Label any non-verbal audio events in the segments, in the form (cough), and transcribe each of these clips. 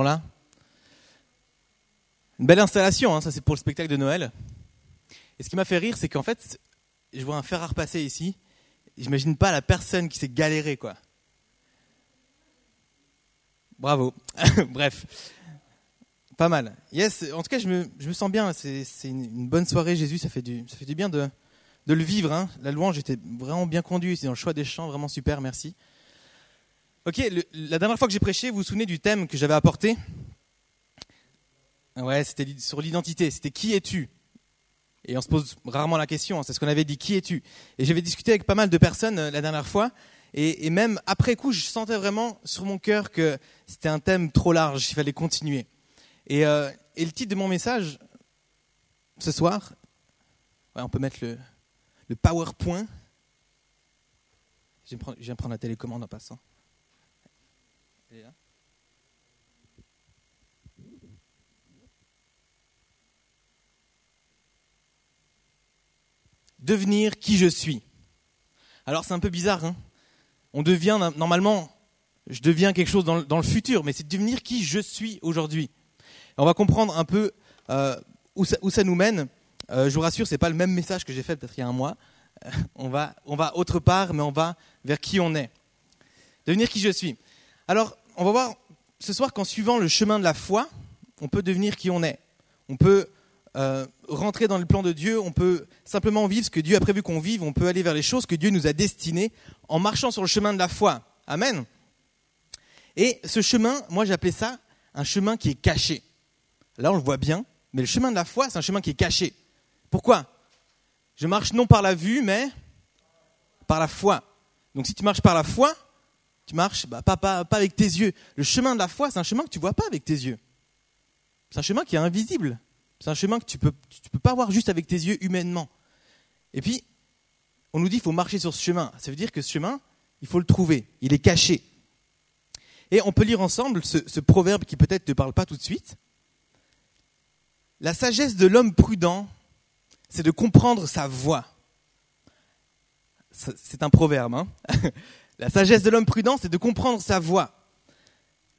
là Une belle installation, hein, ça c'est pour le spectacle de Noël. Et ce qui m'a fait rire, c'est qu'en fait, je vois un fer à repasser ici. J'imagine pas la personne qui s'est galérée, quoi. Bravo. (laughs) Bref. Pas mal. Yes, en tout cas, je me, je me sens bien. C'est une, bonne soirée, Jésus. Ça fait du, ça fait du bien de, de le vivre. Hein. La louange était vraiment bien conduite. C'est dans le choix des chants, vraiment super. Merci. Ok, la dernière fois que j'ai prêché, vous vous souvenez du thème que j'avais apporté? Ouais, c'était sur l'identité. C'était qui es-tu? Et on se pose rarement la question. Hein, c'est ce qu'on avait dit. Qui es-tu? Et j'avais discuté avec pas mal de personnes euh, la dernière fois. Et, même après coup, je sentais vraiment sur mon cœur que c'était un thème trop large. Il fallait continuer. Et, euh, et, le titre de mon message ce soir, on peut mettre le, le PowerPoint. Je viens prendre la télécommande en passant. Devenir qui je suis. Alors c'est un peu bizarre. Hein On devient normalement, je deviens quelque chose dans le, futur, mais c'est devenir qui je suis aujourd'hui. On va comprendre un peu euh, où, ça, nous mène. Euh, je vous rassure, c'est pas le même message que j'ai fait peut-être il y a un mois. Euh, on va, on va autre part, mais on va vers qui on est. Devenir qui je suis. Alors, on va voir ce soir qu'en suivant le chemin de la foi, on peut devenir qui on est. On peut euh, rentrer dans le plan de Dieu, on peut simplement vivre ce que Dieu a prévu qu'on vive, on peut aller vers les choses que Dieu nous a destinées en marchant sur le chemin de la foi. Amen. Et ce chemin, moi j'appelais ça un chemin qui est caché. Là on le voit bien, mais le chemin de la foi, c'est un chemin qui est caché. Pourquoi? Je marche non par la vue, mais par la foi. Donc si tu marches par la foi, tu marches bah, pas, avec tes yeux. Le chemin de la foi, c'est un chemin que tu vois pas avec tes yeux. C'est un chemin qui est invisible. C'est un chemin que tu peux, tu peux pas voir juste avec tes yeux humainement. Et puis, on nous dit qu'il faut marcher sur ce chemin. Ça veut dire que ce chemin, il faut le trouver. Il est caché. Et on peut lire ensemble ce, ce proverbe qui peut-être ne te parle pas tout de suite. La sagesse de l'homme prudent, c'est de comprendre sa voix. C'est un proverbe. Hein (laughs) La sagesse de l'homme prudent, c'est de comprendre sa voix.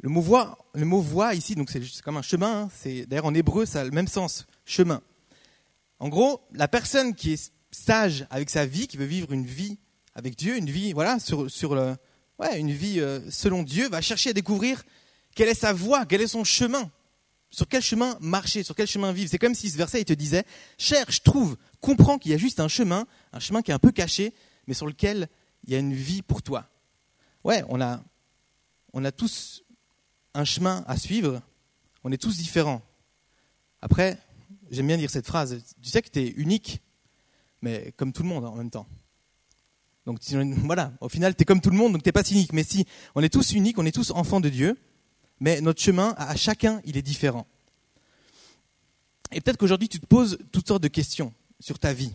Le mot voix, le mot ici, donc c'est comme un chemin. Hein. c'est d'ailleurs en hébreu, ça a le même sens, chemin. En gros, la personne qui est sage avec sa vie, qui veut vivre une vie avec Dieu, une vie, voilà, sur, le, une vie euh, selon Dieu, va chercher à découvrir quelle est sa voie, quel est son chemin, sur quel chemin marcher, sur quel chemin vivre. C'est comme si ce verset te disait cherche, trouve, comprends qu'il y a juste un chemin, un chemin qui est un peu caché, mais sur lequel il y a une vie pour toi ouais, on a, on a tous un chemin à suivre, on est tous différents. Après, j'aime bien dire cette phrase, tu sais que tu es unique, mais comme tout le monde en même temps. Donc (laughs) voilà, au final, tu es comme tout le monde, donc tu n'es pas unique. Mais si on est tous uniques, on est tous enfants de Dieu, mais notre chemin, à chacun, il est différent. Et peut-être qu'aujourd'hui, tu te poses toutes sortes de questions sur ta vie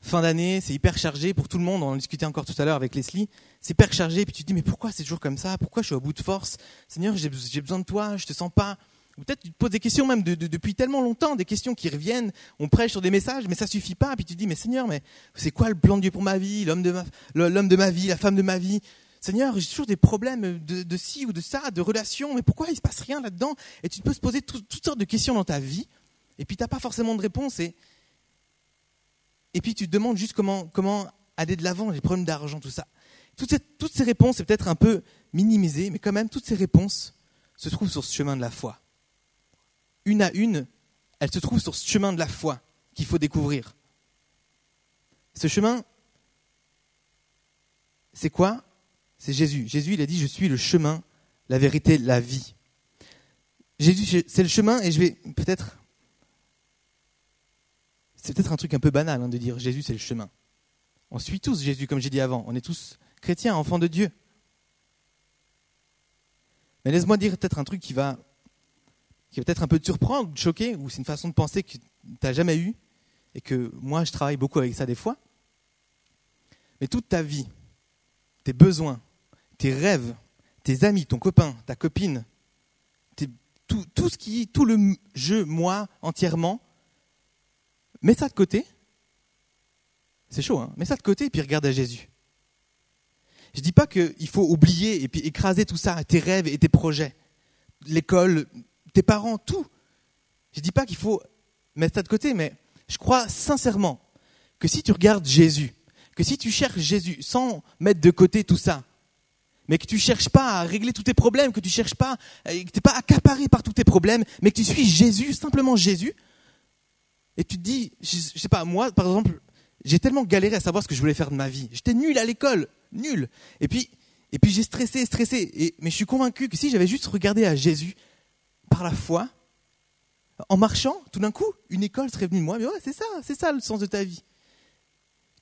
fin d'année, c'est hyper chargé pour tout le monde. On en discutait encore tout à l'heure avec Leslie. C'est hyper chargé. Puis tu te dis, mais pourquoi c'est toujours comme ça? Pourquoi je suis au bout de force? Seigneur, j'ai besoin de toi, je te sens pas. Peut-être tu te poses des questions même depuis tellement longtemps, des questions qui reviennent. On prêche sur des messages, mais ça suffit pas. Puis tu te dis, mais Seigneur, mais c'est quoi le plan de Dieu pour ma vie, l'homme de ma, de ma vie, la femme de ma vie? Seigneur, j'ai toujours des problèmes de, de, ci ou de ça, de relations, mais pourquoi il se passe rien là-dedans? Et tu peux se poser toutes sortes de questions dans ta vie, et puis tu n'as pas forcément de réponse. Et, et puis tu te demandes juste comment, comment aller de l'avant, les problèmes d'argent, tout ça. Toutes ces, toutes ces réponses, c'est peut-être un peu minimisé, mais quand même, toutes ces réponses se trouvent sur ce chemin de la foi. Une à une, elles se trouvent sur ce chemin de la foi qu'il faut découvrir. Ce chemin, c'est quoi? C'est Jésus. Jésus, il a dit, je suis le chemin, la vérité, la vie. Jésus, c'est le chemin, et je vais peut-être c'est peut-être un truc un peu banal hein, de dire Jésus c'est le chemin. On suit tous Jésus, comme j'ai dit avant. On est tous chrétiens, enfants de Dieu. Mais laisse-moi dire peut-être un truc qui va, qui va peut-être un peu te surprendre, te choquer, ou c'est une façon de penser que tu n'as jamais eu, et que moi je travaille beaucoup avec ça des fois. Mais toute ta vie, tes besoins, tes rêves, tes amis, ton copain, ta copine, tout, tout, ce qui, tout le jeu, moi, entièrement, Mets ça de côté. C'est chaud, hein Mets ça de côté et puis regarde à Jésus. Je dis pas qu'il faut oublier et puis écraser tout ça, tes rêves et tes projets, l'école, tes parents, tout. Je dis pas qu'il faut mettre ça de côté, mais je crois sincèrement que si tu regardes Jésus, que si tu cherches Jésus sans mettre de côté tout ça, mais que tu cherches pas à régler tous tes problèmes, que tu cherches pas, que tu n'es pas accaparé par tous tes problèmes, mais que tu suis Jésus, simplement Jésus, et tu te dis, je, sais pas, moi, par exemple, j'ai tellement galéré à savoir ce que je voulais faire de ma vie. J'étais nul à l'école, nul. Et puis, et puis j'ai stressé, stressé. Mais je suis convaincu que si j'avais juste regardé à Jésus par la foi, en marchant, tout d'un coup, une école serait venue de moi. Mais ouais, c'est ça, c'est ça le sens de ta vie.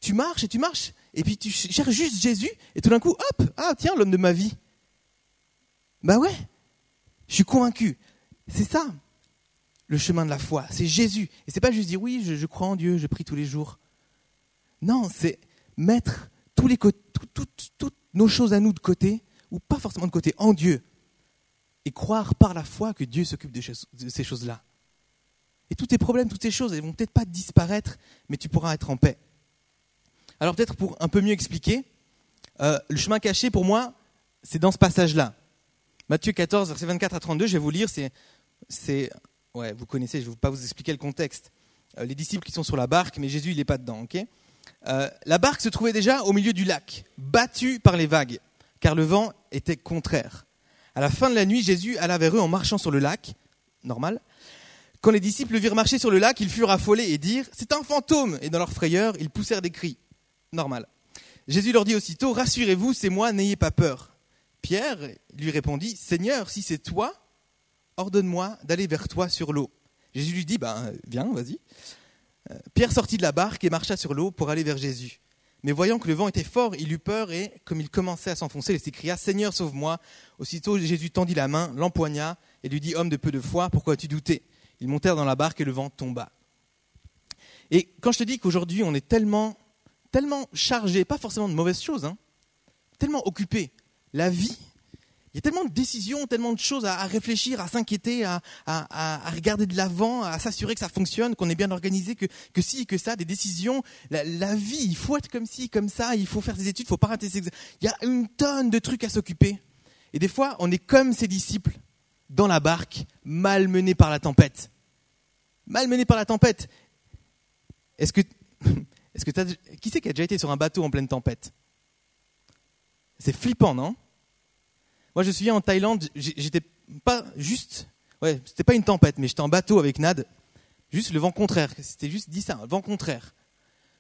Tu marches et tu marches, et puis tu cherches juste Jésus, et tout d'un coup, hop, ah tiens, l'homme de ma vie. Bah ouais, je suis convaincu. C'est ça, le chemin de la foi. C'est Jésus. Et c'est pas juste dire oui, je, crois en Dieu, je prie tous les jours. Non, c'est mettre tous les, toutes nos choses à nous de côté, ou pas forcément de côté, en Dieu. Et croire par la foi que Dieu s'occupe de, ces choses-là. Et tous tes problèmes, toutes ces choses, elles vont peut-être pas disparaître, mais tu pourras être en paix. Alors peut-être pour un peu mieux expliquer, euh, le chemin caché pour moi, c'est dans ce passage-là. Matthieu 14, verset 24 à 32, je vais vous lire, c'est ouais, vous connaissez, je ne vais pas vous expliquer le contexte. Euh, les disciples qui sont sur la barque, mais Jésus, il n'est pas dedans, ok? Euh, La barque se trouvait déjà au milieu du lac, battue par les vagues, car le vent était contraire. À la fin de la nuit, Jésus alla vers eux en marchant sur le lac, normal. Quand les disciples le virent marcher sur le lac, ils furent affolés et dirent C'est un fantôme Et dans leur frayeur, ils poussèrent des cris normal. Jésus leur dit aussitôt, Rassurez-vous, c'est moi, n'ayez pas peur. Pierre lui répondit, Seigneur, si c'est toi, ordonne-moi d'aller vers toi sur l'eau. Jésus lui dit, ben, viens, vas-y. Euh, Pierre sortit de la barque et marcha sur l'eau pour aller vers Jésus. Mais voyant que le vent était fort, il eut peur et, comme il commençait à s'enfoncer, il s'écria Seigneur, sauve-moi. Aussitôt, Jésus tendit la main, l'empoigna et lui dit Homme de peu de foi, pourquoi as-tu douté? Ils montèrent dans la barque et le vent tomba. Et quand je te dis qu'aujourd'hui, on est tellement tellement chargé, pas forcément de mauvaises choses, hein, tellement occupé. La vie, il y a tellement de décisions, tellement de choses à, réfléchir, à s'inquiéter, à, regarder de l'avant, à s'assurer que ça fonctionne, qu'on est bien organisé, que, que si, que ça, des décisions. La, vie, il faut être comme ci, comme ça, il faut faire des études, il faut pas rater ses examens. Il y a une tonne de trucs à s'occuper. Et des fois, on est comme ces disciples, dans la barque, malmenés par la tempête. Malmenés par la tempête. Est-ce que (laughs) est-ce que qui c'est qui a déjà été sur un bateau en pleine tempête? C'est flippant, non? Moi, je souviens en Thaïlande, j'étais pas juste, ouais, c'était pas une tempête, mais j'étais en bateau avec Nad, juste le vent contraire. C'était juste dit ça, vent contraire.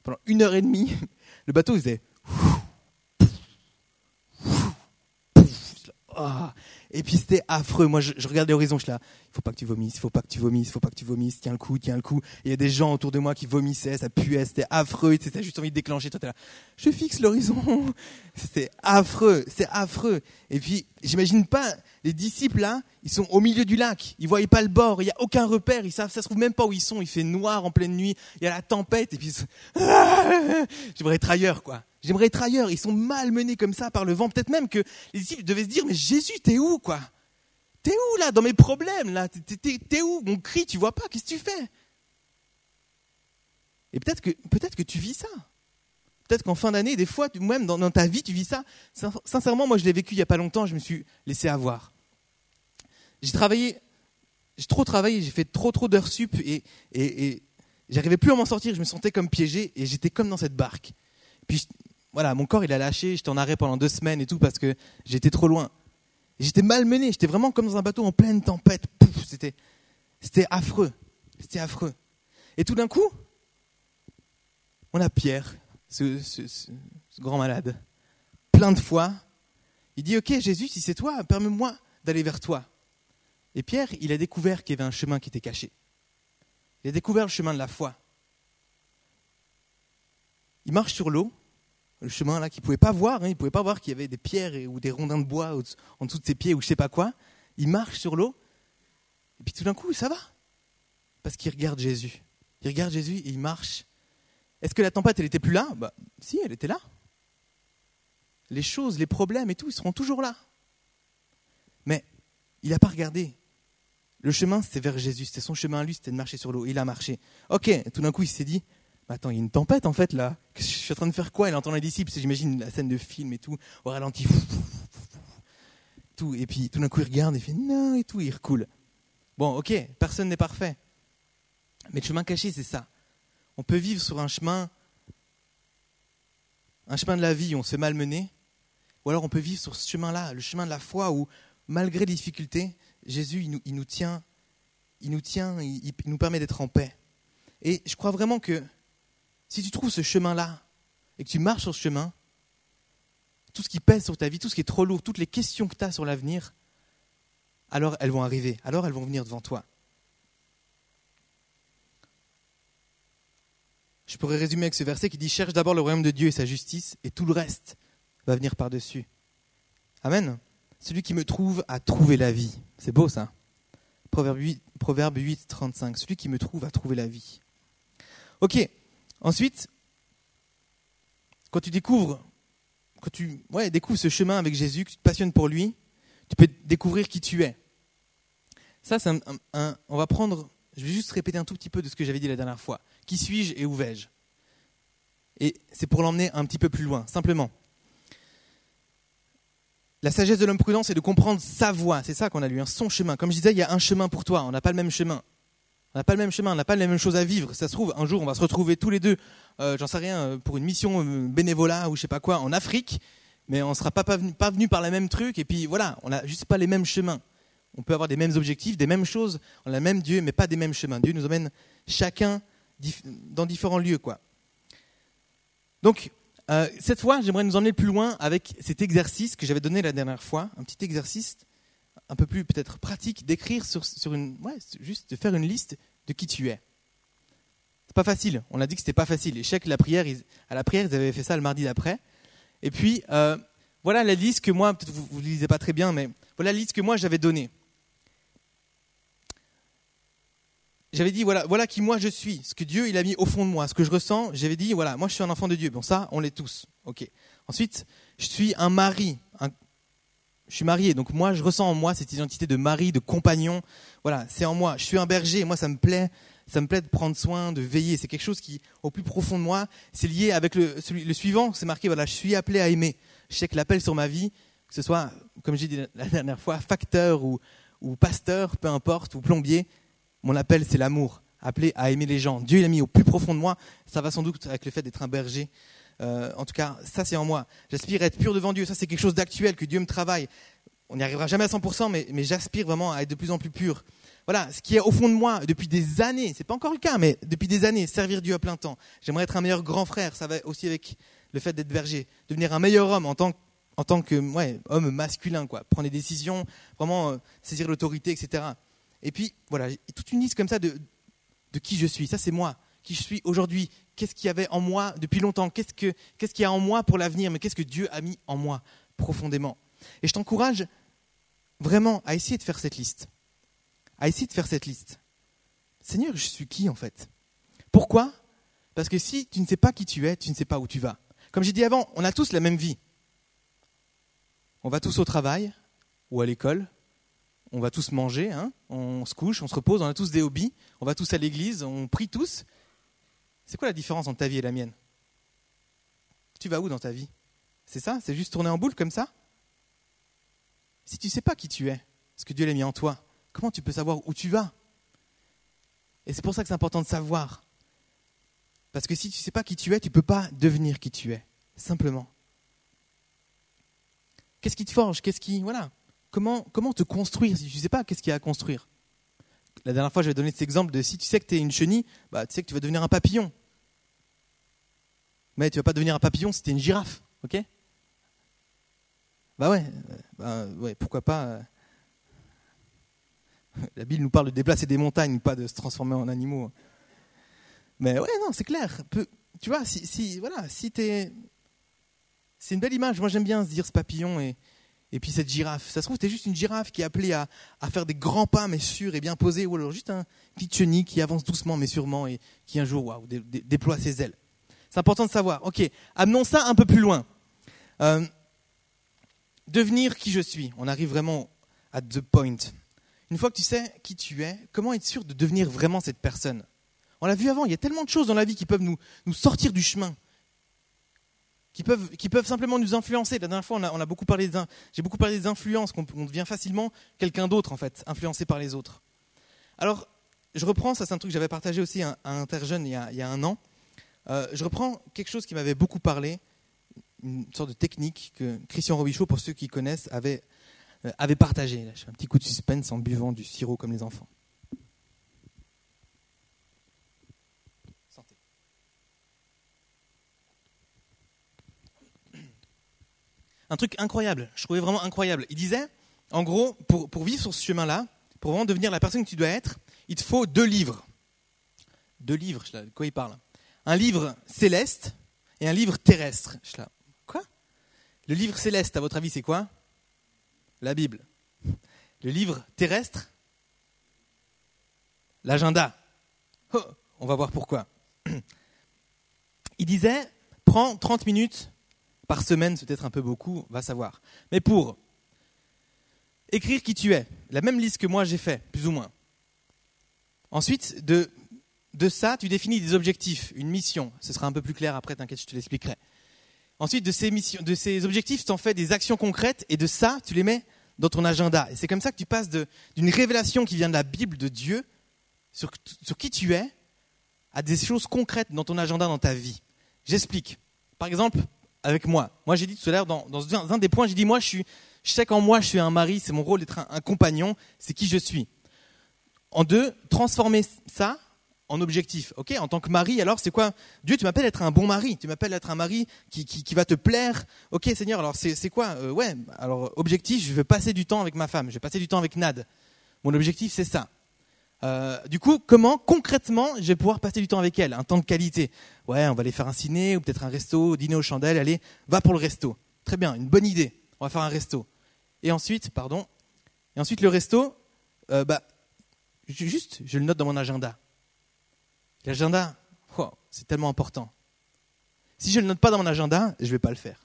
Pendant une heure et demie, le bateau faisait. Et puis c'était affreux. Moi, je, je regardais l'horizon, je suis là, il faut pas que tu vomisses, il faut pas que tu vomisses, il faut pas que tu vomisses, tiens le coup, tiens le coup. Il y a des gens autour de moi qui vomissaient, ça puait, c'était affreux, c'était juste envie de déclencher. Toi, t'es là, je fixe l'horizon. (laughs) C'était affreux, c'est affreux. Et puis, j'imagine pas, les disciples là, ils sont au milieu du lac, ils voyaient pas le bord, il y a aucun repère, ils savent, ça se trouve même pas où ils sont, il fait noir en pleine nuit, il y a la tempête, et puis, (laughs) j'aimerais être ailleurs, quoi. J'aimerais être ailleurs. Ils sont malmenés comme ça par le vent. Peut-être même que les disciples devaient se dire, mais Jésus, t'es où, quoi? T'es où, là, dans mes problèmes, là? T'es où? Mon cri, tu vois pas Qu'est-ce que tu fais? Et peut-être que, peut-être que tu vis ça. Peut-être qu'en fin d'année, des fois, même dans, ta vie, tu vis ça. Sincèrement, moi, je l'ai vécu il n'y a pas longtemps, je me suis laissé avoir. J'ai travaillé, j'ai trop travaillé, j'ai fait trop, trop d'heures sup et, et, et j'arrivais plus à m'en sortir, je me sentais comme piégé et j'étais comme dans cette barque. Puis voilà, mon corps il a lâché, j'étais en arrêt pendant deux semaines et tout parce que j'étais trop loin. J'étais malmené, j'étais vraiment comme dans un bateau en pleine tempête. C'était, c'était affreux, c'était affreux. Et tout d'un coup, on a Pierre, ce, ce, grand malade, plein de foi. Il dit, ok Jésus, si c'est toi, permets-moi d'aller vers toi. Et Pierre, il a découvert qu'il y avait un chemin qui était caché. Il a découvert le chemin de la foi. Il marche sur l'eau, le chemin là qu'il pouvait pas voir, hein, il pouvait pas voir qu'il y avait des pierres ou des rondins de bois en dessous de ses pieds ou je sais pas quoi. Il marche sur l'eau et puis tout d'un coup ça va parce qu'il regarde Jésus. Il regarde Jésus et il marche. Est-ce que la tempête elle était plus là? Bah si, elle était là. Les choses, les problèmes et tout, ils seront toujours là. Mais il n'a pas regardé. Le chemin, c'était vers Jésus. C'était son chemin à lui, c'était de marcher sur l'eau. Il a marché. Ok, tout d'un coup, il s'est dit, attends, il y a une tempête en fait là. Je suis en train de faire quoi? Il entend les disciples. J'imagine la scène de film et tout, au ralenti. Tout, et puis tout d'un coup il regarde et il fait non et tout, il recoule. Bon, ok, personne n'est parfait. Mais le chemin caché, c'est ça. On peut vivre sur un chemin, un chemin de la vie où on se fait ou alors on peut vivre sur ce chemin-là, le chemin de la foi où, malgré les difficultés, Jésus, il nous, tient, il nous tient, il nous permet d'être en paix. Et je crois vraiment que si tu trouves ce chemin-là et que tu marches sur ce chemin, tout ce qui pèse sur ta vie, tout ce qui est trop lourd, toutes les questions que tu as sur l'avenir, alors elles vont arriver, alors elles vont venir devant toi. Je pourrais résumer avec ce verset qui dit Cherche d'abord le royaume de Dieu et sa justice, et tout le reste va venir par-dessus. Amen. Celui qui me trouve a trouvé la vie. C'est beau ça. Proverbe 8, Proverbe 8, 35. Celui qui me trouve a trouvé la vie. Ok. Ensuite, quand tu découvres, quand tu découvres ce chemin avec Jésus, que tu te passionnes pour lui, tu peux découvrir qui tu es. Ça, c'est on va prendre, je vais juste répéter un tout petit peu de ce que j'avais dit la dernière fois. Qui suis-je et où vais-je? Et c'est pour l'emmener un petit peu plus loin, simplement. La sagesse de l'homme prudent, c'est de comprendre sa voie. C'est ça qu'on a lu, hein, son chemin. Comme je disais, il y a un chemin pour toi. On n'a pas le même chemin. On n'a pas le même chemin, on n'a pas les mêmes choses à vivre. Ça se trouve, un jour, on va se retrouver tous les deux, euh, j'en sais rien, euh, pour une mission euh, bénévolat ou je sais pas quoi, en Afrique, mais on ne sera pas, pas venu par le même truc. Et puis voilà, on n'a juste pas les mêmes chemins. On peut avoir des mêmes objectifs, des mêmes choses, on a le même Dieu, mais pas des mêmes chemins. Dieu nous emmène chacun dans différents lieux, quoi. Donc, cette fois, j'aimerais nous emmener plus loin avec cet exercice que j'avais donné la dernière fois, un petit exercice un peu plus peut-être pratique d'écrire sur, sur, une, ouais, juste de faire une liste de qui tu es. C'est pas facile. On a dit que c'était pas facile. Et je la prière, à la prière, ils avaient fait ça le mardi d'après. Et puis, euh, voilà la liste que moi, peut-être vous ne lisez pas très bien, mais voilà la liste que moi j'avais donnée. j'avais dit voilà, voilà qui moi je suis, ce que Dieu il a mis au fond de moi, ce que je ressens. J'avais dit voilà, moi je suis un enfant de Dieu. Bon ça, on l'est tous. Ok. Ensuite, je suis un mari. Je suis marié, donc moi je ressens en moi cette identité de mari, de compagnon. Voilà, c'est en moi. Je suis un berger. Moi ça me plaît, ça me plaît de prendre soin, de veiller. C'est quelque chose qui, au plus profond de moi, c'est lié avec le, suivant. C'est marqué voilà, je suis appelé à aimer. Je sais que l'appel sur ma vie, que ce soit, comme j'ai dit la dernière fois, facteur ou, ou pasteur, peu importe, ou plombier, mon appel, c'est l'amour, appelé à aimer les gens. Dieu l'a mis au plus profond de moi. Ça va sans doute avec le fait d'être un berger. Euh, en tout cas, ça, c'est en moi. J'aspire à être pur devant Dieu. Ça, c'est quelque chose d'actuel que Dieu me travaille. On n'y arrivera jamais à 100%, mais, mais j'aspire vraiment à être de plus en plus pur. Voilà, ce qui est au fond de moi depuis des années, c'est pas encore le cas, mais depuis des années, servir Dieu à plein temps. J'aimerais être un meilleur grand frère, ça va aussi avec le fait d'être berger, devenir un meilleur homme en tant que en tant que ouais, homme masculin, quoi. Prendre des décisions, vraiment euh, saisir l'autorité, etc. Et puis, voilà, toute une liste comme ça de, de qui je suis. Ça, c'est moi. Qui je suis aujourd'hui. Qu'est-ce qu'il y avait en moi depuis longtemps Qu'est-ce qu'il ce y a en moi pour l'avenir Mais qu'est-ce que Dieu a mis en moi profondément Et je t'encourage vraiment à essayer de faire cette liste. À essayer de faire cette liste. Seigneur, je suis qui en fait? Pourquoi? Parce que si tu ne sais pas qui tu es, tu ne sais pas où tu vas. Comme j'ai dit avant, on a tous la même vie. On va tous au travail ou à l'école on va tous manger, hein, on se couche, on se repose, on a tous des hobbies, on va tous à l'église, on prie tous. C'est quoi la différence entre ta vie et la mienne? Tu vas où dans ta vie? C'est ça? C'est juste tourner en boule comme ça? Si tu ne sais pas qui tu es, ce que Dieu l'a mis en toi, comment tu peux savoir où tu vas? Et c'est pour ça que c'est important de savoir. Parce que si tu ne sais pas qui tu es, tu ne peux pas devenir qui tu es. Simplement. Qu'est-ce qui te forge? Qu'est-ce qui. Voilà. Comment, te construire? Si tu ne sais pas qu'est-ce qu'il y a à construire? La dernière fois, j'avais donné cet exemple de si tu sais que tu es une chenille, bah, tu sais que tu vas devenir un papillon. Mais tu vas pas devenir un papillon si tu es une girafe, ok? Bah ouais, euh, bah ouais, pourquoi pas. Euh. (laughs) La Bible nous parle de déplacer des montagnes, pas de se transformer en animaux. Mais ouais, non, c'est clair. Tu vois, si, si voilà, si t'es, c'est une belle image. Moi, j'aime bien se dire ce papillon et, et puis cette girafe, ça se trouve, es juste une girafe qui est appelée à, faire des grands pas, mais sûrs et bien posés, ou alors juste un petit chenille qui avance doucement, mais sûrement, et qui un jour, waouh, déploie ses ailes. C'est important de savoir. Ok, amenons ça un peu plus loin. Euh, devenir qui je suis. On arrive vraiment à the point. Une fois que tu sais qui tu es, comment être sûr de devenir vraiment cette personne? On l'a vu avant, il y a tellement de choses dans la vie qui peuvent nous, nous sortir du chemin, qui peuvent, qui peuvent simplement nous influencer. La dernière fois, on a, on a beaucoup parlé j'ai beaucoup parlé des influences, qu'on devient facilement quelqu'un d'autre, en fait, influencé par les autres. Alors, je reprends, ça c'est un truc que j'avais partagé aussi à, Interjeune il y, a, un an. Euh, je reprends quelque chose qui m'avait beaucoup parlé, une sorte de technique que Christian Robichaud, pour ceux qui connaissent, avait, euh, avait partagé. un petit coup de suspense en buvant du sirop comme les enfants. Un truc incroyable, je trouvais vraiment incroyable. Il disait, en gros, pour, pour vivre sur ce chemin-là, pour vraiment devenir la personne que tu dois être, il te faut deux livres. Deux livres, de quoi il parle Un livre céleste et un livre terrestre. Quoi? Le livre céleste, à votre avis, c'est quoi? La Bible. Le livre terrestre? L'agenda. Oh, on va voir pourquoi. (clears throat) Il disait, prends 30 minutes par semaine, c'est peut-être un peu beaucoup, va savoir. Mais pour écrire qui tu es, la même liste que moi j'ai fait, plus ou moins. Ensuite, de, de ça, tu définis des objectifs, une mission. Ce sera un peu plus clair après, t'inquiète, je te l'expliquerai. Ensuite, de ces, missions, de ces objectifs, tu en fais des actions concrètes et de ça, tu les mets dans ton agenda. Et c'est comme ça que tu passes d'une révélation qui vient de la Bible de Dieu sur, sur qui tu es à des choses concrètes dans ton agenda, dans ta vie. J'explique. Par exemple, avec moi. Moi, j'ai dit tout à l'heure, dans, un des points, j'ai dit, moi, je, suis, je sais qu'en moi, je suis un mari, c'est mon rôle d'être un compagnon, c'est qui je suis. En deux, transformer ça en objectif. Ok, en tant que mari, alors c'est quoi? Dieu, tu m'appelles être un bon mari. Tu m'appelles être un mari qui, qui, va te plaire. Ok, Seigneur, alors c'est quoi? Euh, Ouais, alors objectif, je veux passer du temps avec ma femme. Je vais passer du temps avec Nad. Mon objectif, c'est ça. Euh, du coup, comment concrètement je vais pouvoir passer du temps avec elle? Un temps de qualité. Ouais, on va aller faire un ciné ou peut-être un resto, dîner aux chandelles. Allez, va pour le resto. Très bien, une bonne idée. On va faire un resto. Et ensuite, pardon. Et ensuite le resto, euh, bah Juste, je le note dans mon agenda. L'agenda, c'est tellement important. Si je ne le note pas dans mon agenda, je ne vais pas le faire.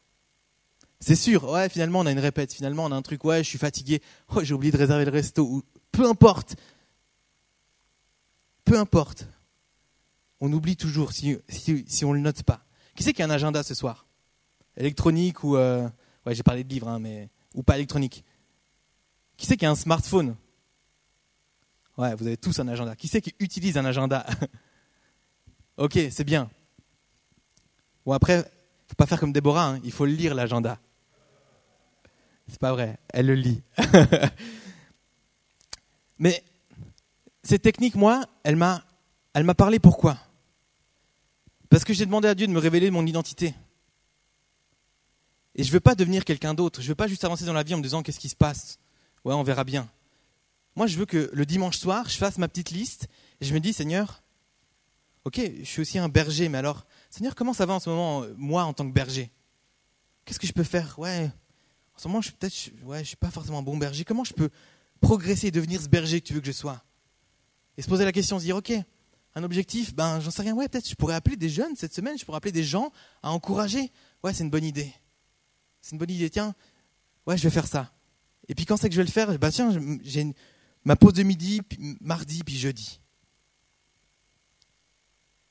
C'est sûr, ouais, finalement on a une répète, finalement on a un truc, ouais, je suis fatigué, oh, j'ai oublié de réserver le resto, ou peu importe. Peu importe. On oublie toujours si, on ne le note pas. Qui c'est qui a un agenda ce soir? Électronique ou... Euh, ouais, j'ai parlé de hein, mais... Ou pas électronique. Qui c'est qui a un smartphone? Ouais, vous avez tous un agenda. Qui c'est qui utilise un agenda? (laughs) Ok, c'est bien. Bon, après, faut pas faire comme Déborah, hein. il faut lire l'agenda. C'est pas vrai, elle le lit. (laughs) Mais cette technique, moi, elle m'a, elle m'a parlé pourquoi? Parce que j'ai demandé à Dieu de me révéler mon identité. Et je ne veux pas devenir quelqu'un d'autre. Je ne veux pas juste avancer dans la vie en me disant qu'est-ce qui se passe? Ouais, on verra bien. Moi, je veux que le dimanche soir, je fasse ma petite liste et je me dis, Seigneur, ok, je suis aussi un berger, mais alors, Seigneur, comment ça va en ce moment, moi, en tant que berger? Qu'est-ce que je peux faire? Ouais, en ce moment, je peut-être, ouais, je suis pas forcément un bon berger. Comment je peux progresser et devenir ce berger que tu veux que je sois? Et se poser la question, se dire, ok, un objectif, ben, j'en sais rien. Ouais, peut-être je pourrais appeler des jeunes cette semaine, je pourrais appeler des gens à encourager. Ouais, c'est une bonne idée. C'est une bonne idée. Tiens, ouais, je vais faire ça. Et puis quand c'est que je vais le faire, bah tiens, j'ai ma pause de midi, mardi, puis jeudi.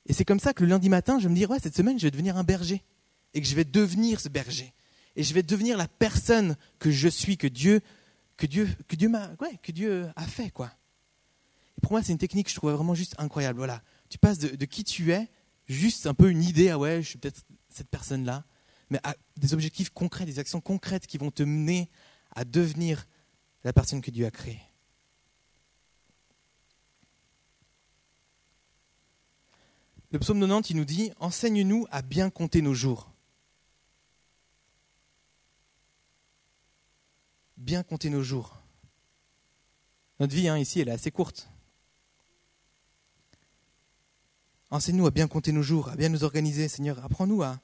Et c'est comme ça que le lundi matin, je vais me dire, ouais, cette semaine, je vais devenir un berger. Et que je vais devenir ce berger. Et je vais devenir la personne que je suis, que Dieu, que Dieu, que Dieu m'a, ouais, que Dieu a fait, quoi. Pour moi, c'est une technique que je trouve vraiment juste incroyable. Voilà. Tu passes de, de, qui tu es, juste un peu une idée, ah ouais, je suis peut-être cette personne-là, mais à des objectifs concrets, des actions concrètes qui vont te mener à devenir la personne que Dieu a créée. Le psaume 90, il nous dit Enseigne-nous à bien compter nos jours. Bien compter nos jours. Notre vie, hein, ici, elle est assez courte. Enseigne-nous à bien compter nos jours, à bien nous organiser, Seigneur. Apprends-nous à,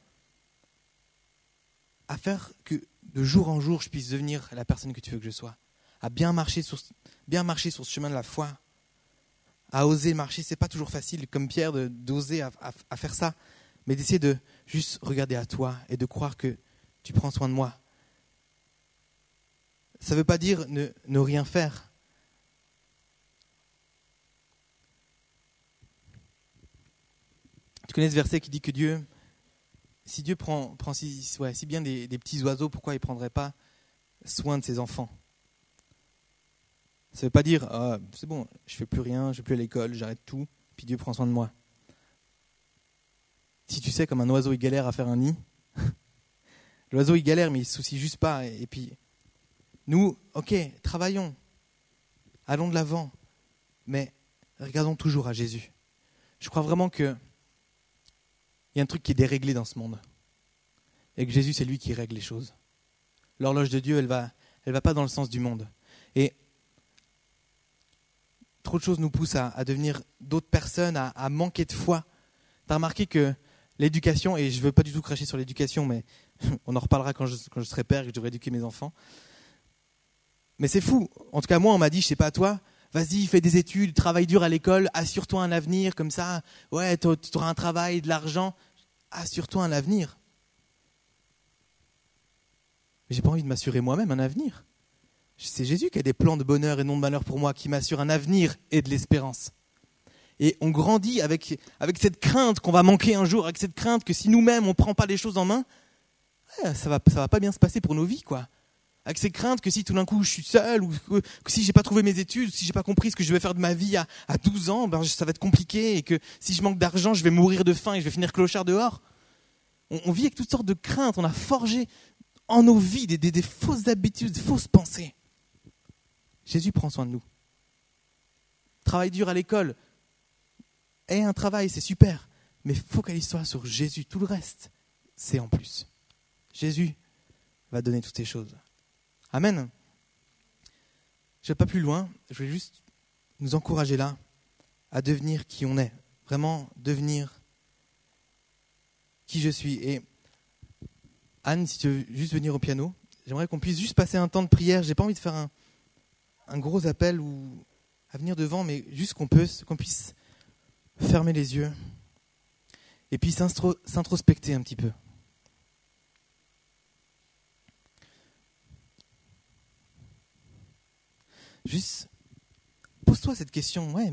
à faire que de jour en jour, je puisse devenir la personne que tu veux que je sois. À bien marcher sur, bien marcher sur ce chemin de la foi, à oser marcher. C'est pas toujours facile, comme Pierre, d'oser à, faire ça, mais d'essayer de juste regarder à toi et de croire que tu prends soin de moi. Ça ne veut pas dire ne rien faire. Connais ce verset qui dit que Dieu, si Dieu prend, prend si, si bien des, des, petits oiseaux, pourquoi il ne prendrait pas soin de ses enfants? Ça ne veut pas dire, ah, c'est bon, je fais plus rien, je vais plus à l'école, j'arrête tout, puis Dieu prend soin de moi. Si tu sais comme un oiseau il galère à faire un nid, (laughs) l'oiseau il galère mais il se soucie juste pas. Et, et puis nous, ok, travaillons, allons de l'avant, mais regardons toujours à Jésus. Je crois vraiment que il y a un truc qui est déréglé dans ce monde. Et que Jésus, c'est lui qui règle les choses. L'horloge de Dieu, elle va, elle va pas dans le sens du monde. Et trop de choses nous poussent à, devenir d'autres personnes, à, manquer de foi. Tu as remarqué que l'éducation, et je veux pas du tout cracher sur l'éducation, mais (laughs) on en reparlera quand je, quand je serai père et que je devrais éduquer mes enfants. Mais c'est fou. En tout cas, moi, on m'a dit, je sais pas toi, vas-y, fais des études, travaille dur à l'école, assure-toi un avenir, comme ça, ouais, tu auras un travail, de l'argent, assure-toi un avenir. Mais j'ai pas envie de m'assurer moi-même un avenir. C'est Jésus qui a des plans de bonheur et non de malheur pour moi, qui m'assure un avenir et de l'espérance. Et on grandit avec, cette crainte qu'on va manquer un jour, avec cette crainte que si nous-mêmes on ne prend pas les choses en main, ça va, ça va pas bien se passer pour nos vies, quoi avec ces craintes que si tout d'un coup je suis seul ou que, si j'ai pas trouvé mes études, si j'ai pas compris ce que je vais faire de ma vie à, à 12 ans, ben ça va être compliqué et que si je manque d'argent, je vais mourir de faim et je vais finir clochard dehors. On, vit avec toutes sortes de craintes, on a forgé en nos vies des, des, fausses habitudes, des fausses pensées. Jésus prend soin de nous. Travaille dur à l'école. Aie un travail, c'est super. Mais focalise-toi sur Jésus. Tout le reste, c'est en plus. Jésus va donner toutes ces choses. Amen. Je vais pas plus loin, je vais juste nous encourager là à devenir qui on est, vraiment devenir qui je suis. Et Anne, si tu veux juste venir au piano, j'aimerais qu'on puisse juste passer un temps de prière. J'ai pas envie de faire un, gros appel ou à venir devant, mais juste qu'on qu'on puisse fermer les yeux et puis s'introspecter un petit peu. Juste, pose-toi cette question, ouais,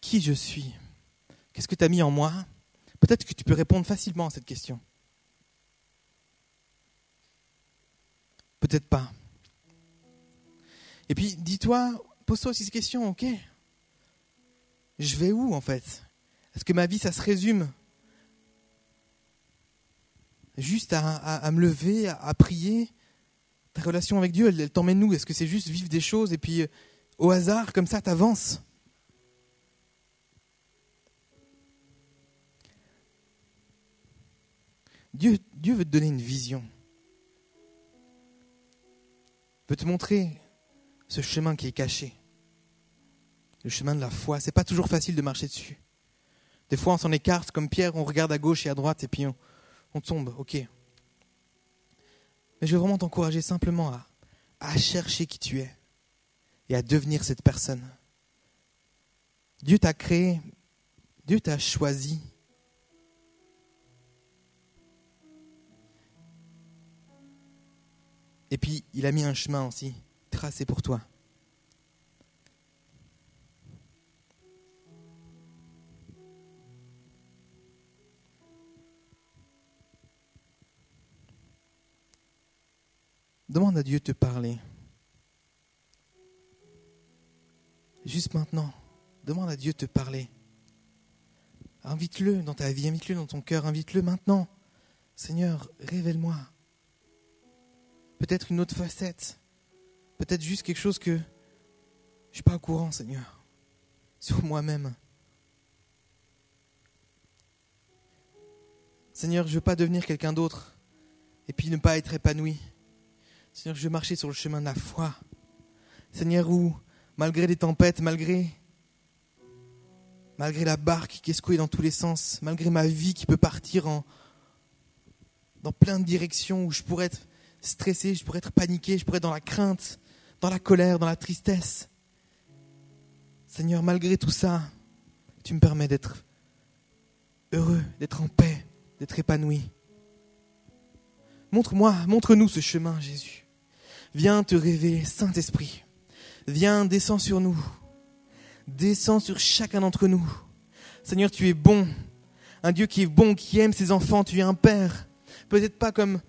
qui je suis? Qu'est-ce que tu as mis en moi? Peut-être que tu peux répondre facilement à cette question. Peut-être pas. Et puis, dis-toi, pose-toi aussi cette question, ok? Je vais où en fait? Est-ce que ma vie, ça se résume juste à, me lever, à prier, ta relation avec Dieu, elle, t'emmène où? Est-ce que c'est juste vivre des choses et puis euh, au hasard, comme ça, t'avances? Dieu, Dieu veut te donner une vision. veut te montrer ce chemin qui est caché. Le chemin de la foi. C'est pas toujours facile de marcher dessus. Des fois, on s'en écarte comme Pierre, on regarde à gauche et à droite et puis on, on tombe. Ok, mais je veux vraiment t'encourager simplement à, chercher qui tu es et à devenir cette personne. Dieu t'a créé, Dieu t'a choisi. Et puis, il a mis un chemin aussi, tracé pour toi. Demande à Dieu de te parler. Juste maintenant, demande à Dieu de te parler. Invite-le dans ta vie, invite-le dans ton cœur, invite-le maintenant. Seigneur, révèle-moi. Peut-être une autre facette, peut-être juste quelque chose que je ne suis pas au courant, Seigneur, sur moi-même. Seigneur, je ne veux pas devenir quelqu'un d'autre et puis ne pas être épanoui. Seigneur, je veux marcher sur le chemin de la foi. Seigneur, où, malgré les tempêtes, malgré, malgré la barque qui est secouée dans tous les sens, malgré ma vie qui peut partir en, dans plein de directions où je pourrais être stressé, je pourrais être paniqué, je pourrais être dans la crainte, dans la colère, dans la tristesse. Seigneur, malgré tout ça, tu me permets d'être heureux, d'être en paix, d'être épanoui. Montre-moi, montre-nous ce chemin, Jésus. Viens te révéler, Saint-Esprit. Viens, descends sur nous. Descends sur chacun d'entre nous. Seigneur, tu es bon. Un Dieu qui est bon, qui aime ses enfants. Tu es un Père. Peut-être pas comme,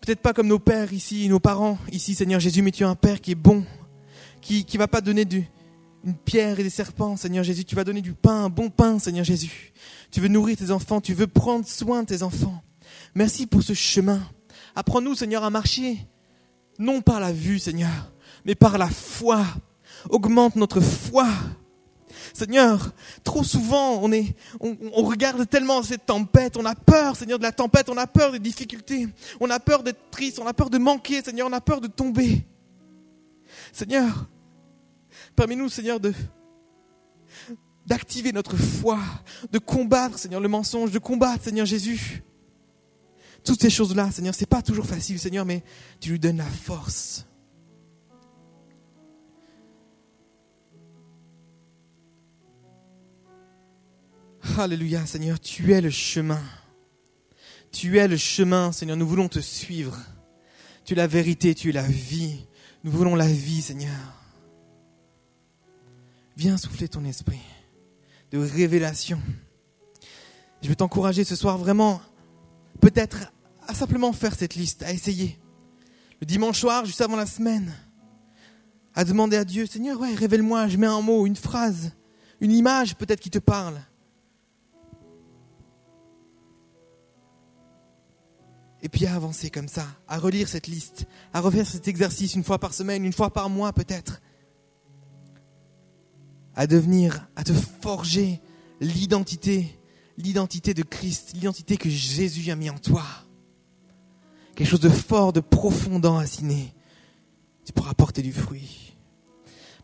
peut-être pas comme nos pères ici, nos parents ici, Seigneur Jésus, mais tu es un Père qui est bon, qui ne va pas donner du, une pierre et des serpents, Seigneur Jésus. Tu vas donner du pain, un bon pain, Seigneur Jésus. Tu veux nourrir tes enfants, tu veux prendre soin de tes enfants. Merci pour ce chemin. Apprends-nous, Seigneur, à marcher, non par la vue, Seigneur, mais par la foi. Augmente notre foi. Seigneur, trop souvent, on, est, on, regarde tellement cette tempête, on a peur, Seigneur, de la tempête, on a peur des difficultés, on a peur d'être triste, on a peur de manquer, Seigneur, on a peur de tomber. Seigneur, permets-nous, Seigneur, d'activer notre foi, de combattre, Seigneur, le mensonge, de combattre, Seigneur Jésus. Toutes ces choses-là, Seigneur, c'est pas toujours facile, Seigneur, mais tu lui donnes la force. Alléluia, Seigneur, tu es le chemin. Tu es le chemin, Seigneur, nous voulons te suivre. Tu es la vérité, tu es la vie. Nous voulons la vie, Seigneur. Viens souffler ton esprit de révélation. Je veux t'encourager ce soir vraiment, peut-être à simplement faire cette liste, à essayer. Le dimanche soir, juste avant la semaine, à demander à Dieu, Seigneur, ouais, révèle-moi, je mets un mot, une phrase, une image peut-être qui te parle. Et puis à avancer comme ça, à relire cette liste, à refaire cet exercice une fois par semaine, une fois par mois peut-être. À devenir, à te forger l'identité, l'identité de Christ, l'identité que Jésus a mis en toi. Quelque chose de fort, de profond enraciné. Tu pourras porter du fruit.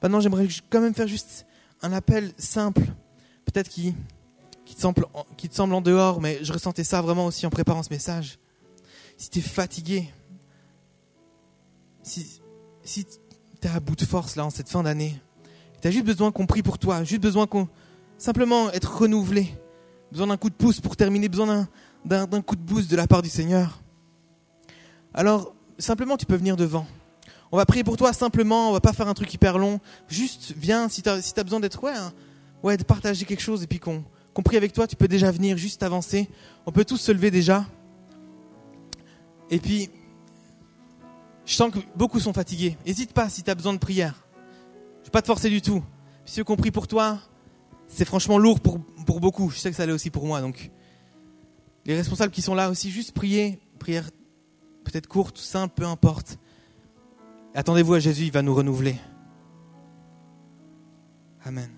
Maintenant, j'aimerais quand même faire juste un appel simple, peut-être qui, te semble, en dehors, mais je ressentais ça vraiment aussi en préparant ce message si tu es fatigué, si, si tu es à bout de force là en cette fin d'année, tu as juste besoin qu'on prie pour toi, juste besoin qu'on simplement être renouvelé, besoin d'un coup de pouce pour terminer, besoin d'un coup de boost de la part du Seigneur. Alors, simplement, tu peux venir devant. On va prier pour toi simplement, on va pas faire un truc hyper long. Juste viens, si tu as, besoin d'être, ouais, hein, ouais, de partager quelque chose et puis qu'on prie avec toi, tu peux déjà venir, juste avancer. On peut tous se lever déjà. Et puis, je sens que beaucoup sont fatigués. N'hésite pas si tu as besoin de prière. Je ne vais pas te forcer du tout. Si ceux qui pour toi, c'est franchement lourd pour, beaucoup. Je sais que ça l'est aussi pour moi. Donc, les responsables qui sont là aussi, juste prier, prière peut-être courte, simple, peu importe. Attendez-vous à Jésus, il va nous renouveler. Amen.